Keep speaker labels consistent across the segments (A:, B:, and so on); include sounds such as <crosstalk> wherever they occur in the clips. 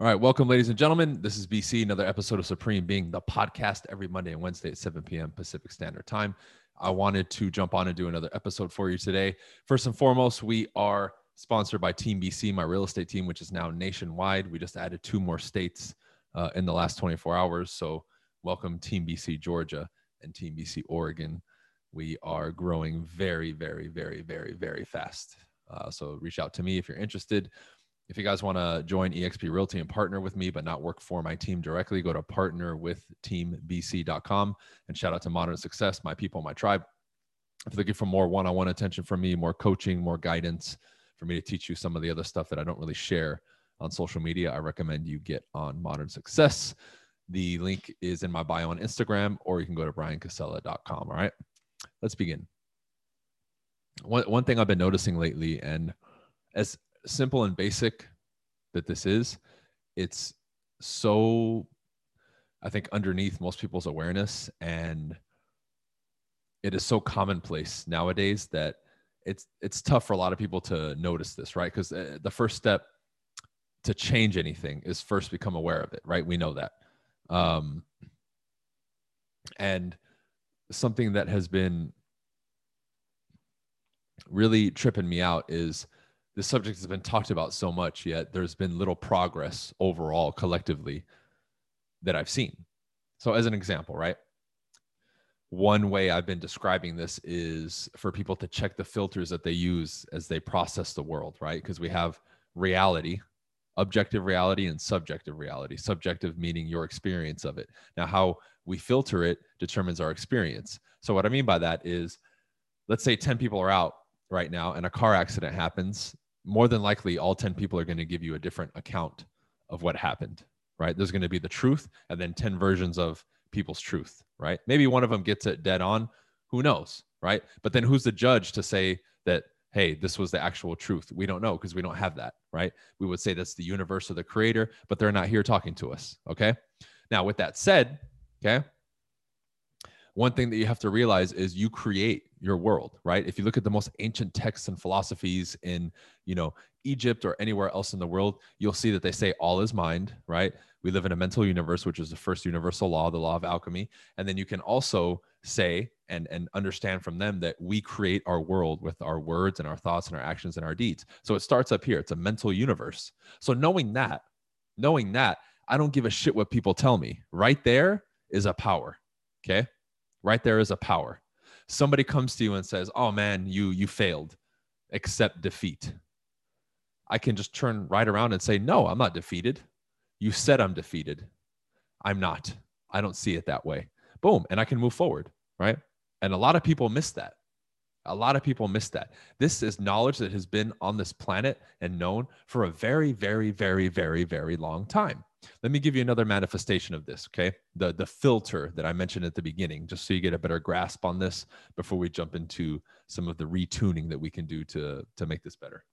A: All right, welcome, ladies and gentlemen. This is BC, another episode of Supreme Being the podcast every Monday and Wednesday at 7 p.m. Pacific Standard Time. I wanted to jump on and do another episode for you today. First and foremost, we are sponsored by Team BC, my real estate team, which is now nationwide. We just added two more states uh, in the last 24 hours. So, welcome, Team BC Georgia and Team BC Oregon. We are growing very, very, very, very, very fast. Uh, so, reach out to me if you're interested. If you guys want to join eXp Realty and partner with me, but not work for my team directly, go to partnerwithteambc.com and shout out to Modern Success, my people, my tribe. If you're looking for more one on one attention from me, more coaching, more guidance for me to teach you some of the other stuff that I don't really share on social media, I recommend you get on Modern Success. The link is in my bio on Instagram, or you can go to bryancasella.com. All right, let's begin. One, one thing I've been noticing lately, and as simple and basic that this is, it's so I think underneath most people's awareness and it is so commonplace nowadays that it's it's tough for a lot of people to notice this, right? Because uh, the first step to change anything is first become aware of it, right? We know that. Um, and something that has been really tripping me out is this subject has been talked about so much, yet there's been little progress overall collectively that I've seen. So, as an example, right? One way I've been describing this is for people to check the filters that they use as they process the world, right? Because we have reality, objective reality, and subjective reality. Subjective meaning your experience of it. Now, how we filter it determines our experience. So, what I mean by that is, let's say 10 people are out right now and a car accident happens more than likely all 10 people are going to give you a different account of what happened right? There's going to be the truth and then 10 versions of people's truth right? Maybe one of them gets it dead on who knows right? But then who's the judge to say that hey this was the actual truth? We don't know because we don't have that right? We would say that's the universe or the creator but they're not here talking to us okay? Now with that said okay one thing that you have to realize is you create your world right? If you look at the most ancient texts and philosophies in you know egypt or anywhere else in the world you'll see that they say all is mind right? We live in a mental universe which is the first universal law the law of alchemy. And then you can also say and and understand from them that we create our world with our words and our thoughts and our actions and our deeds. So it starts up here. It's a mental universe. So knowing that knowing that i don't give a shit what people tell me. Right there is a power okay right there is a power. Somebody comes to you and says oh man you you failed. Accept defeat. I can just turn right around and say no i'm not defeated. You said i'm defeated. I'm not. I don't see it that way. Boom and i can move forward right? And a lot of people miss that. A lot of people miss that. This is knowledge that has been on this planet and known for a very very very very very long time let me give you another manifestation of this, okay? The the filter that I mentioned at the beginning, just so you get a better grasp on this before we jump into some of the retuning that we can do to to make this better.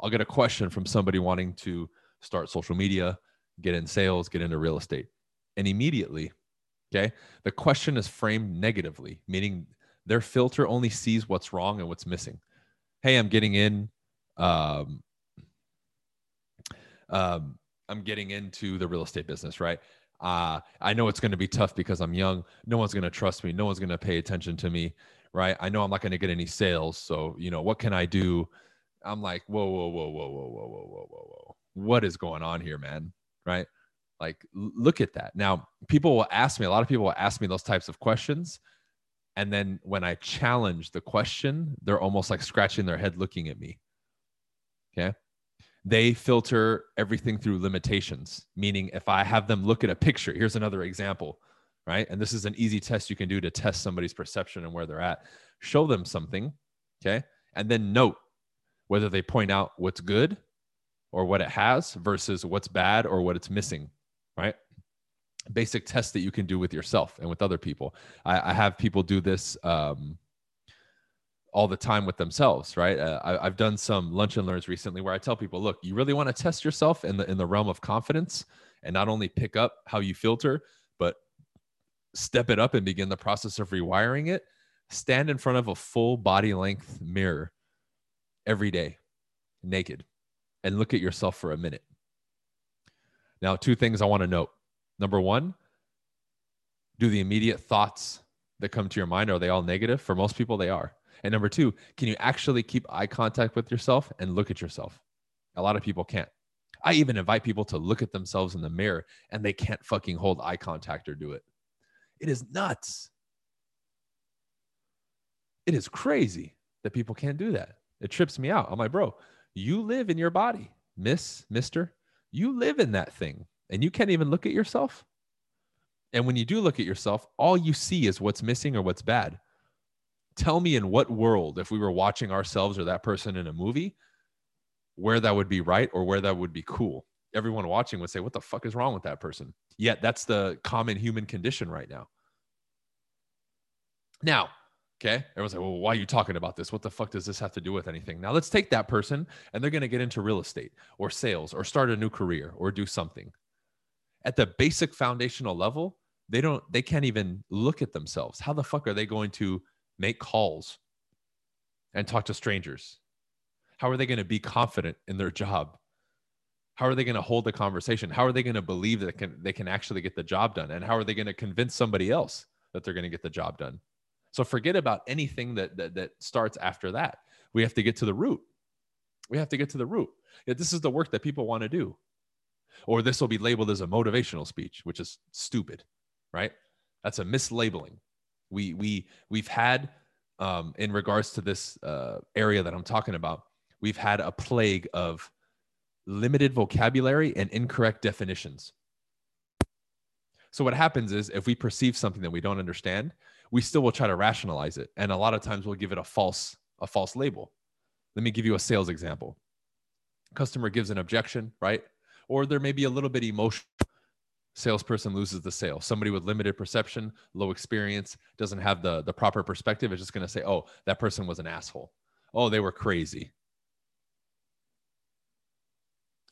A: I'll get a question from somebody wanting to start social media, get in sales, get into real estate. And immediately, okay, the question is framed negatively, meaning their filter only sees what's wrong and what's missing. Hey, I'm getting in um, um, I'm getting into the real estate business, right? Uh, I know it's going to be tough because I'm young. No one's going to trust me. No one's going to pay attention to me, right? I know I'm not going to get any sales. So, you know, what can I do? I'm like, whoa, whoa, whoa, whoa, whoa, whoa, whoa, whoa, whoa, whoa. What is going on here, man? Right? Like, look at that. Now, people will ask me, a lot of people will ask me those types of questions. And then when I challenge the question, they're almost like scratching their head looking at me. Okay they filter everything through limitations, meaning if I have them look at a picture, here's another example, right? And this is an easy test you can do to test somebody's perception and where they're at. Show them something, okay? And then note whether they point out what's good or what it has versus what's bad or what it's missing, right? Basic test that you can do with yourself and with other people. I, I have people do this um, all the time with themselves, right? Uh, I, have done some lunch and learns recently where I tell people, look, you really want to test yourself in the in the realm of confidence, and not only pick up how you filter, but step it up and begin the process of rewiring it. Stand in front of a full body length mirror every day, naked, and look at yourself for a minute. Now, two things I want to note. Number one, do the immediate thoughts that come to your mind are they all negative? For most people, they are. And number two, can you actually keep eye contact with yourself and look at yourself? A lot of people can't. I even invite people to look at themselves in the mirror and they can't fucking hold eye contact or do it. It is nuts. It is crazy that people can't do that. It trips me out. I'm like, bro, you live in your body, miss, mister. You live in that thing and you can't even look at yourself. And when you do look at yourself, all you see is what's missing or what's bad. Tell me in what world, if we were watching ourselves or that person in a movie, where that would be right or where that would be cool. Everyone watching would say, What the fuck is wrong with that person? Yet that's the common human condition right now. Now, okay, everyone's like, Well, why are you talking about this? What the fuck does this have to do with anything? Now, let's take that person and they're going to get into real estate or sales or start a new career or do something. At the basic foundational level, they don't, they can't even look at themselves. How the fuck are they going to make calls and talk to strangers how are they going to be confident in their job? How are they going to hold the conversation? How are they going to believe that can, they can actually get the job done? And how are they going to convince somebody else that they're going to get the job done? So forget about anything that, that, that starts after that. We have to get to the root. We have to get to the root. This is the work that people want to do. Or this will be labeled as a motivational speech, which is stupid, right? That's a mislabeling. We we we've had um, in regards to this uh, area that I'm talking about we've had a plague of limited vocabulary and incorrect definitions. So what happens is if we perceive something that we don't understand, we still will try to rationalize it. And a lot of times we'll give it a false, a false label. Let me give you a sales example. Customer gives an objection, right? Or there may be a little bit emotional. Salesperson loses the sale. Somebody with limited perception, low experience, doesn't have the, the proper perspective is just going to say, oh, that person was an asshole. Oh, they were crazy.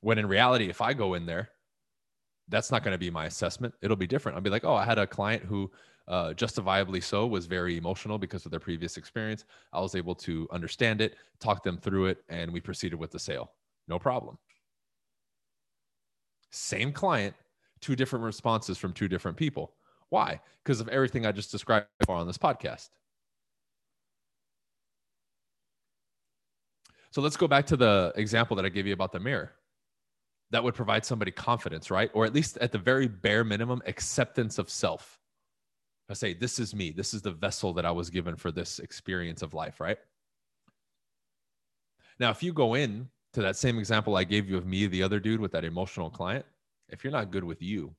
A: When in reality, if I go in there, that's not going to be my assessment. It'll be different. I'll be like, oh, I had a client who, uh, justifiably so, was very emotional because of their previous experience. I was able to understand it, talk them through it, and we proceeded with the sale. No problem. Same client, two different responses from two different people. Why? Because of everything I just described on this podcast. So let's go back to the example that I gave you about the mirror that would provide somebody confidence, right? Or at least at the very bare minimum, acceptance of self. I say, this is me. This is the vessel that I was given for this experience of life, right? Now, if you go in to that same example I gave you of me, the other dude with that emotional client, if you're not good with you,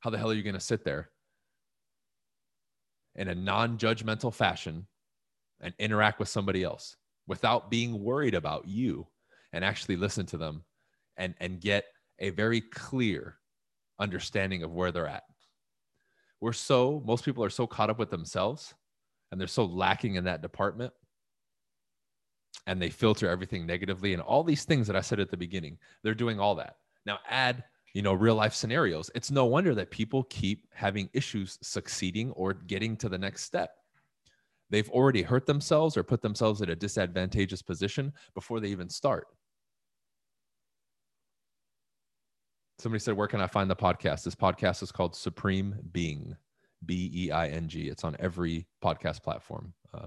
A: how the hell are you going to sit there in a non judgmental fashion and interact with somebody else without being worried about you? and actually listen to them and, and get a very clear understanding of where they're at. We're so, most people are so caught up with themselves and they're so lacking in that department and they filter everything negatively and all these things that I said at the beginning, they're doing all that. Now add, you know, real life scenarios. It's no wonder that people keep having issues succeeding or getting to the next step. They've already hurt themselves or put themselves in a disadvantageous position before they even start. Somebody said, Where can I find the podcast? This podcast is called Supreme Being, B E I N G. It's on every podcast platform. Uh,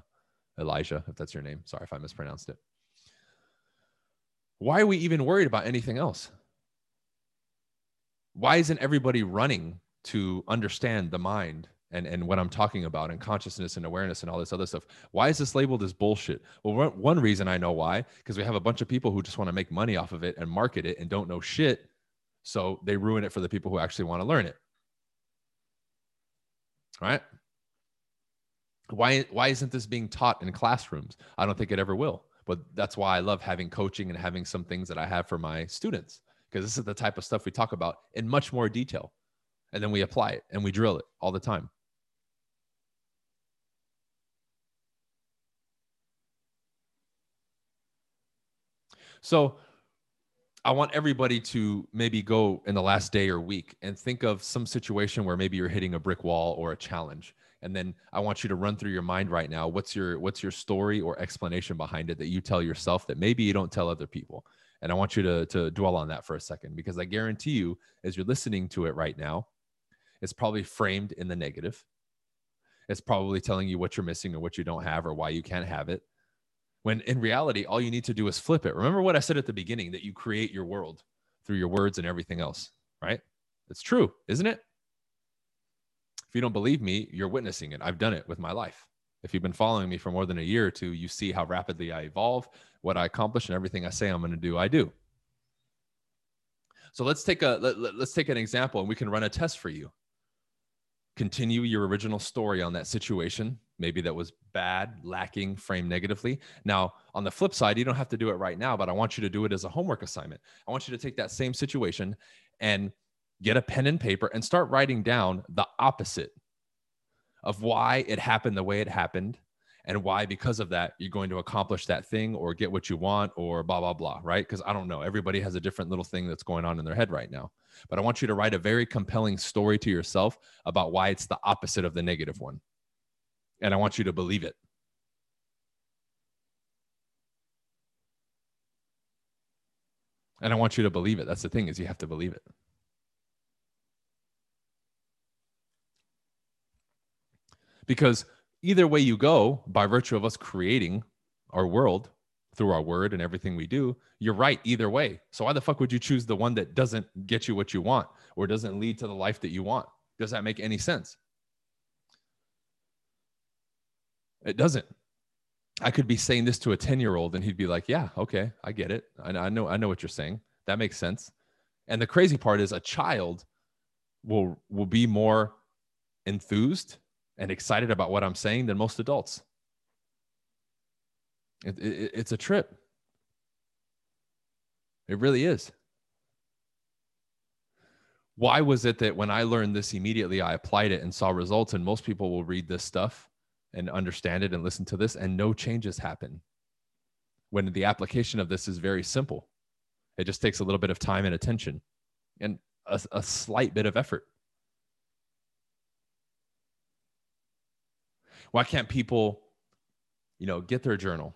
A: Elijah, if that's your name. Sorry if I mispronounced it. Why are we even worried about anything else? Why isn't everybody running to understand the mind and, and what I'm talking about and consciousness and awareness and all this other stuff? Why is this labeled as bullshit? Well, one reason I know why, because we have a bunch of people who just want to make money off of it and market it and don't know shit so they ruin it for the people who actually want to learn it. Right? Why, why isn't this being taught in classrooms? I don't think it ever will. But that's why I love having coaching and having some things that I have for my students, because this is the type of stuff we talk about in much more detail. And then we apply it and we drill it all the time. So I want everybody to maybe go in the last day or week and think of some situation where maybe you're hitting a brick wall or a challenge. And then I want you to run through your mind right now. What's your what's your story or explanation behind it that you tell yourself that maybe you don't tell other people? And I want you to, to dwell on that for a second because I guarantee you, as you're listening to it right now, it's probably framed in the negative. It's probably telling you what you're missing or what you don't have or why you can't have it. When in reality, all you need to do is flip it. Remember what I said at the beginning that you create your world through your words and everything else, right? It's true, isn't it? You don't believe me, you're witnessing it. I've done it with my life. If you've been following me for more than a year or two, you see how rapidly I evolve, what I accomplish, and everything I say I'm going to do, I do. So let's take a let, let's take an example, and we can run a test for you. Continue your original story on that situation, maybe that was bad, lacking, framed negatively. Now, on the flip side, you don't have to do it right now, but I want you to do it as a homework assignment. I want you to take that same situation and get a pen and paper and start writing down the opposite of why it happened the way it happened and why because of that you're going to accomplish that thing or get what you want or blah blah blah right? Because i don't know. Everybody has a different little thing that's going on in their head right now. But i want you to write a very compelling story to yourself about why it's the opposite of the negative one. And i want you to believe it. And i want you to believe it. That's the thing is you have to believe it Because either way you go, by virtue of us creating our world through our word and everything we do, you're right either way. So why the fuck would you choose the one that doesn't get you what you want or doesn't lead to the life that you want? Does that make any sense? It doesn't. I could be saying this to a 10 year old and he'd be like, yeah, okay, I get it. I, I know, I know what you're saying. That makes sense. And the crazy part is a child will, will be more enthused and excited about what I'm saying than most adults. It, it, it's a trip. It really is. Why was it that when I learned this immediately, I applied it and saw results? And most people will read this stuff and understand it and listen to this, and no changes happen. When the application of this is very simple, it just takes a little bit of time and attention and a, a slight bit of effort. Why can't people, you know, get their journal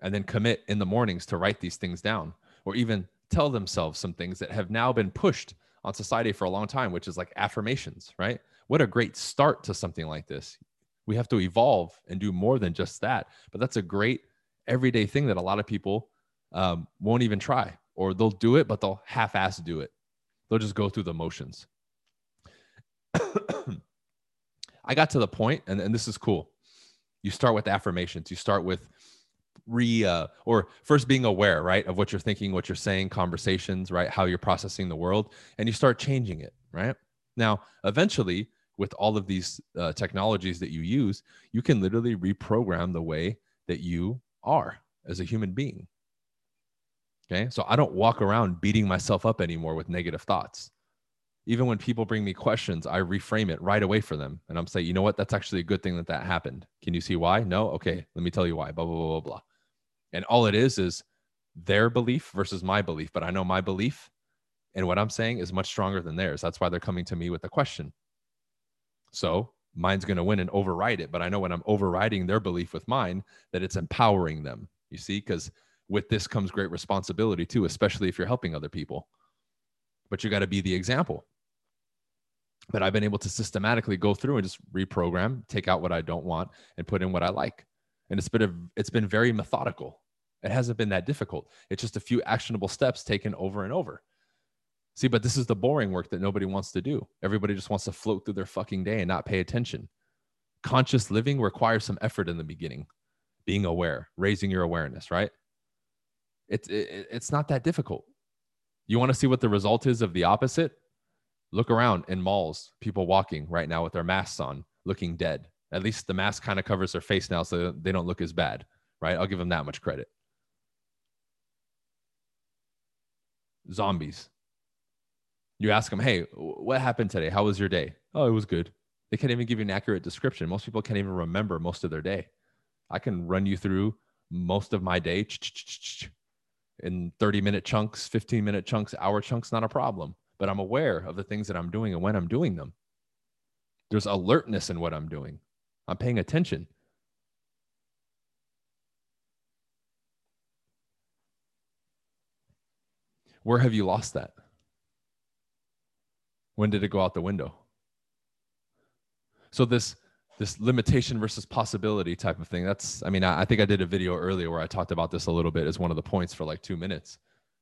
A: and then commit in the mornings to write these things down or even tell themselves some things that have now been pushed on society for a long time, which is like affirmations, right? What a great start to something like this. We have to evolve and do more than just that. But that's a great everyday thing that a lot of people um, won't even try, or they'll do it, but they'll half ass do it. They'll just go through the motions. I got to the point, and, and this is cool. You start with affirmations. You start with re uh, or first being aware, right, of what you're thinking, what you're saying, conversations, right, how you're processing the world, and you start changing it, right. Now, eventually, with all of these uh, technologies that you use, you can literally reprogram the way that you are as a human being. Okay. So I don't walk around beating myself up anymore with negative thoughts even when people bring me questions, I reframe it right away for them. And I'm saying, you know what? That's actually a good thing that that happened. Can you see why? No? Okay. Let me tell you why. Blah, blah, blah, blah, blah. And all it is is their belief versus my belief. But I know my belief and what I'm saying is much stronger than theirs. That's why they're coming to me with a question. So mine's going to win and override it. But I know when I'm overriding their belief with mine, that it's empowering them. You see, because with this comes great responsibility too, especially if you're helping other people. But you got to be the example but I've been able to systematically go through and just reprogram, take out what I don't want and put in what I like. And it's been a, it's been very methodical. It hasn't been that difficult. It's just a few actionable steps taken over and over. See, but this is the boring work that nobody wants to do. Everybody just wants to float through their fucking day and not pay attention. Conscious living requires some effort in the beginning, being aware, raising your awareness, right? It's it, it's not that difficult. You want to see what the result is of the opposite? Look around in malls, people walking right now with their masks on, looking dead. At least the mask kind of covers their face now so they don't look as bad, right? I'll give them that much credit. Zombies. You ask them, hey, what happened today? How was your day? Oh, it was good. They can't even give you an accurate description. Most people can't even remember most of their day. I can run you through most of my day in 30 minute chunks, 15 minute chunks, hour chunks, not a problem but I'm aware of the things that I'm doing and when I'm doing them. There's alertness in what I'm doing. I'm paying attention. Where have you lost that? When did it go out the window? So this this limitation versus possibility type of thing. That's I mean, I, I think I did a video earlier where I talked about this a little bit as one of the points for like two minutes.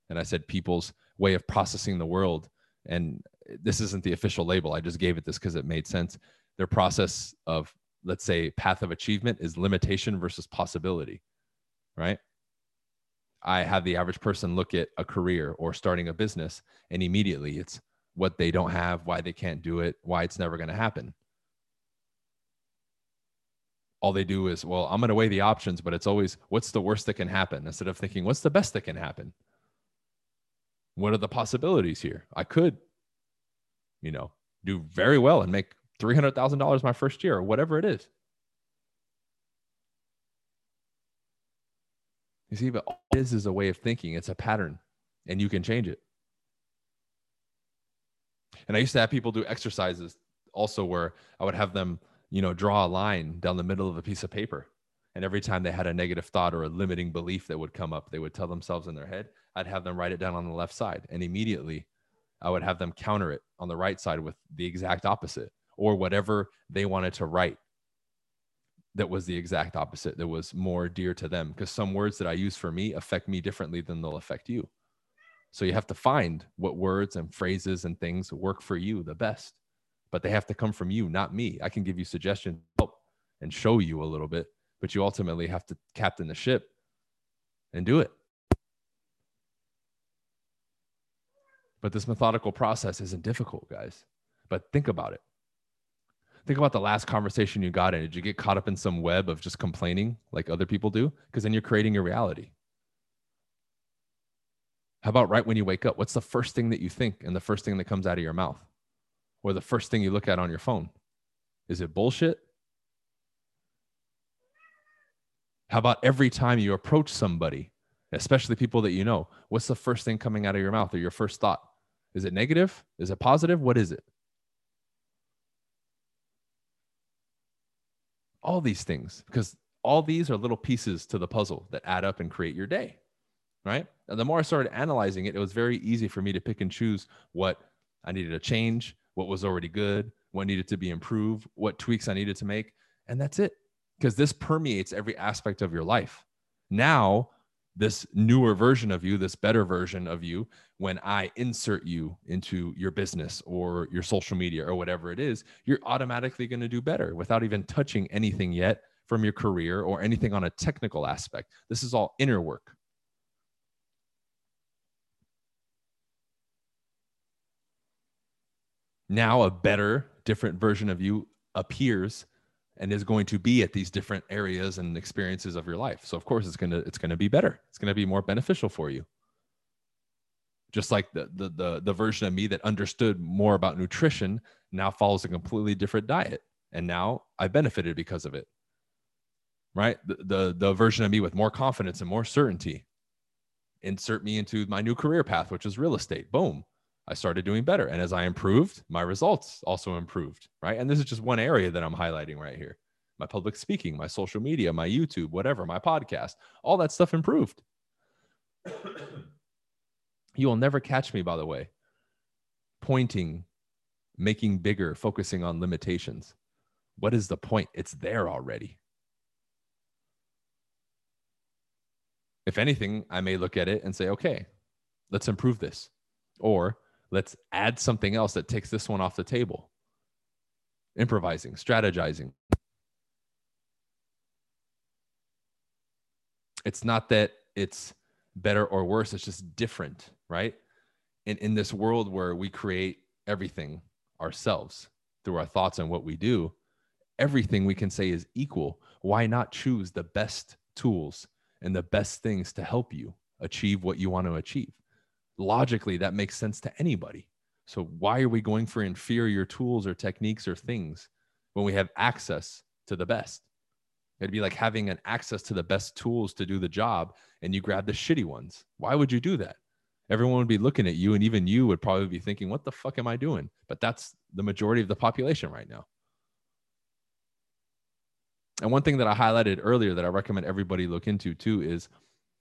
A: And I said people's way of processing the world. And this isn't the official label. I just gave it this because it made sense. Their process of let's say path of achievement is limitation versus possibility right i have the average person look at a career or starting a business and immediately it's what they don't have why they can't do it why it's never going to happen all they do is well i'm going to weigh the options but it's always what's the worst that can happen instead of thinking what's the best that can happen what are the possibilities here i could you know do very well and make $300,000 my first year or whatever it is. You see, but all is a way of thinking. It's a pattern and you can change it. And I used to have people do exercises also where I would have them, you know, draw a line down the middle of a piece of paper. And every time they had a negative thought or a limiting belief that would come up, they would tell themselves in their head, I'd have them write it down on the left side. And immediately I would have them counter it on the right side with the exact opposite or whatever they wanted to write that was the exact opposite that was more dear to them because some words that i use for me affect me differently than they'll affect you so you have to find what words and phrases and things work for you the best but they have to come from you not me i can give you suggestions help and show you a little bit but you ultimately have to captain the ship and do it but this methodical process isn't difficult guys but think about it think about the last conversation you got in. Did you get caught up in some web of just complaining like other people do? Because then you're creating your reality. How about right when you wake up? What's the first thing that you think and the first thing that comes out of your mouth? Or the first thing you look at on your phone? Is it bullshit? How about every time you approach somebody, especially people that you know, what's the first thing coming out of your mouth or your first thought? Is it negative? Is it positive? What is it? all these things because all these are little pieces to the puzzle that add up and create your day right and the more i started analyzing it it was very easy for me to pick and choose what i needed to change what was already good what needed to be improved what tweaks i needed to make and that's it because this permeates every aspect of your life now this newer version of you, this better version of you, when I insert you into your business or your social media or whatever it is, you're automatically going to do better without even touching anything yet from your career or anything on a technical aspect. This is all inner work. Now, a better, different version of you appears and is going to be at these different areas and experiences of your life. So of course it's to it's to be better. It's to be more beneficial for you. Just like the, the the the version of me that understood more about nutrition now follows a completely different diet and now I benefited because of it. Right? The, the the version of me with more confidence and more certainty insert me into my new career path which is real estate. Boom. I started doing better. And as I improved, my results also improved, right? And this is just one area that I'm highlighting right here. My public speaking, my social media, my YouTube, whatever, my podcast, all that stuff improved. <coughs> you will never catch me, by the way, pointing, making bigger, focusing on limitations. What is the point? It's there already. If anything, I may look at it and say, okay, let's improve this. Or let's add something else that takes this one off the table. Improvising, strategizing. It's not that it's better or worse, it's just different, right? In, in this world where we create everything ourselves through our thoughts and what we do, everything we can say is equal. Why not choose the best tools and the best things to help you achieve what you want to achieve? Logically that makes sense to anybody. So why are we going for inferior tools or techniques or things when we have access to the best? It'd be like having an access to the best tools to do the job and you grab the shitty ones. Why would you do that? Everyone would be looking at you and even you would probably be thinking, what the fuck am I doing? But that's the majority of the population right now. And one thing that I highlighted earlier that I recommend everybody look into too is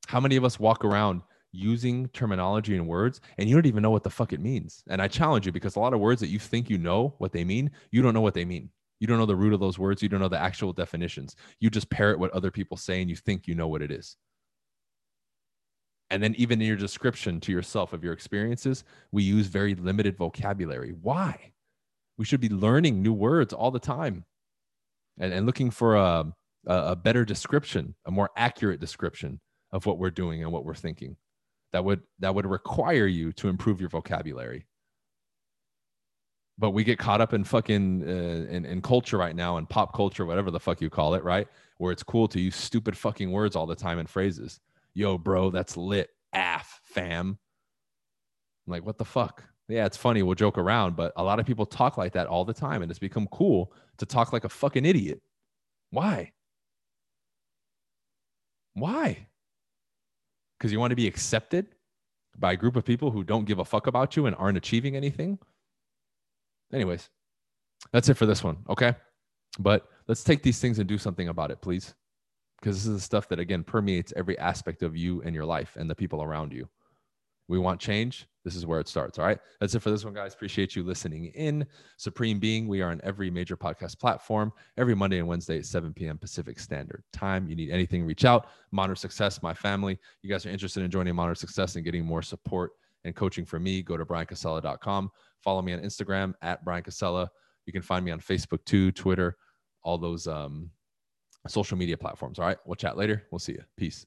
A: how many of us walk around using terminology and words and you don't even know what the fuck it means. And I challenge you because a lot of words that you think you know what they mean, you don't know what they mean. You don't know the root of those words. You don't know the actual definitions. You just parrot what other people say and you think you know what it is. And then, even in your description to yourself of your experiences, we use very limited vocabulary. Why? We should be learning new words all the time and, and looking for a, a better description, a more accurate description of what we're doing and what we're thinking that would that would require you to improve your vocabulary. But we get caught up in fucking uh, in, in culture right now and pop culture whatever the fuck you call it right? Where it's cool to use stupid fucking words all the time and phrases. Yo bro that's lit af fam. I'm like what the fuck? Yeah it's funny we'll joke around but a lot of people talk like that all the time and it's become cool to talk like a fucking idiot. Why? Why because you want to be accepted by a group of people who don't give a fuck about you and aren't achieving anything. Anyways, that's it for this one. Okay. But let's take these things and do something about it, please. Because this is the stuff that, again, permeates every aspect of you and your life and the people around you we want change, this is where it starts. All right. That's it for this one, guys. Appreciate you listening in. Supreme Being, we are on every major podcast platform every Monday and Wednesday at 7 p.m. Pacific Standard Time. You need anything, reach out. Modern Success, my family. You guys are interested in joining Modern Success and getting more support and coaching from me, go to bryancasella.com. Follow me on Instagram at Bryan Casella. You can find me on Facebook too, Twitter, all those um, social media platforms. All right. We'll chat later. We'll see you. Peace.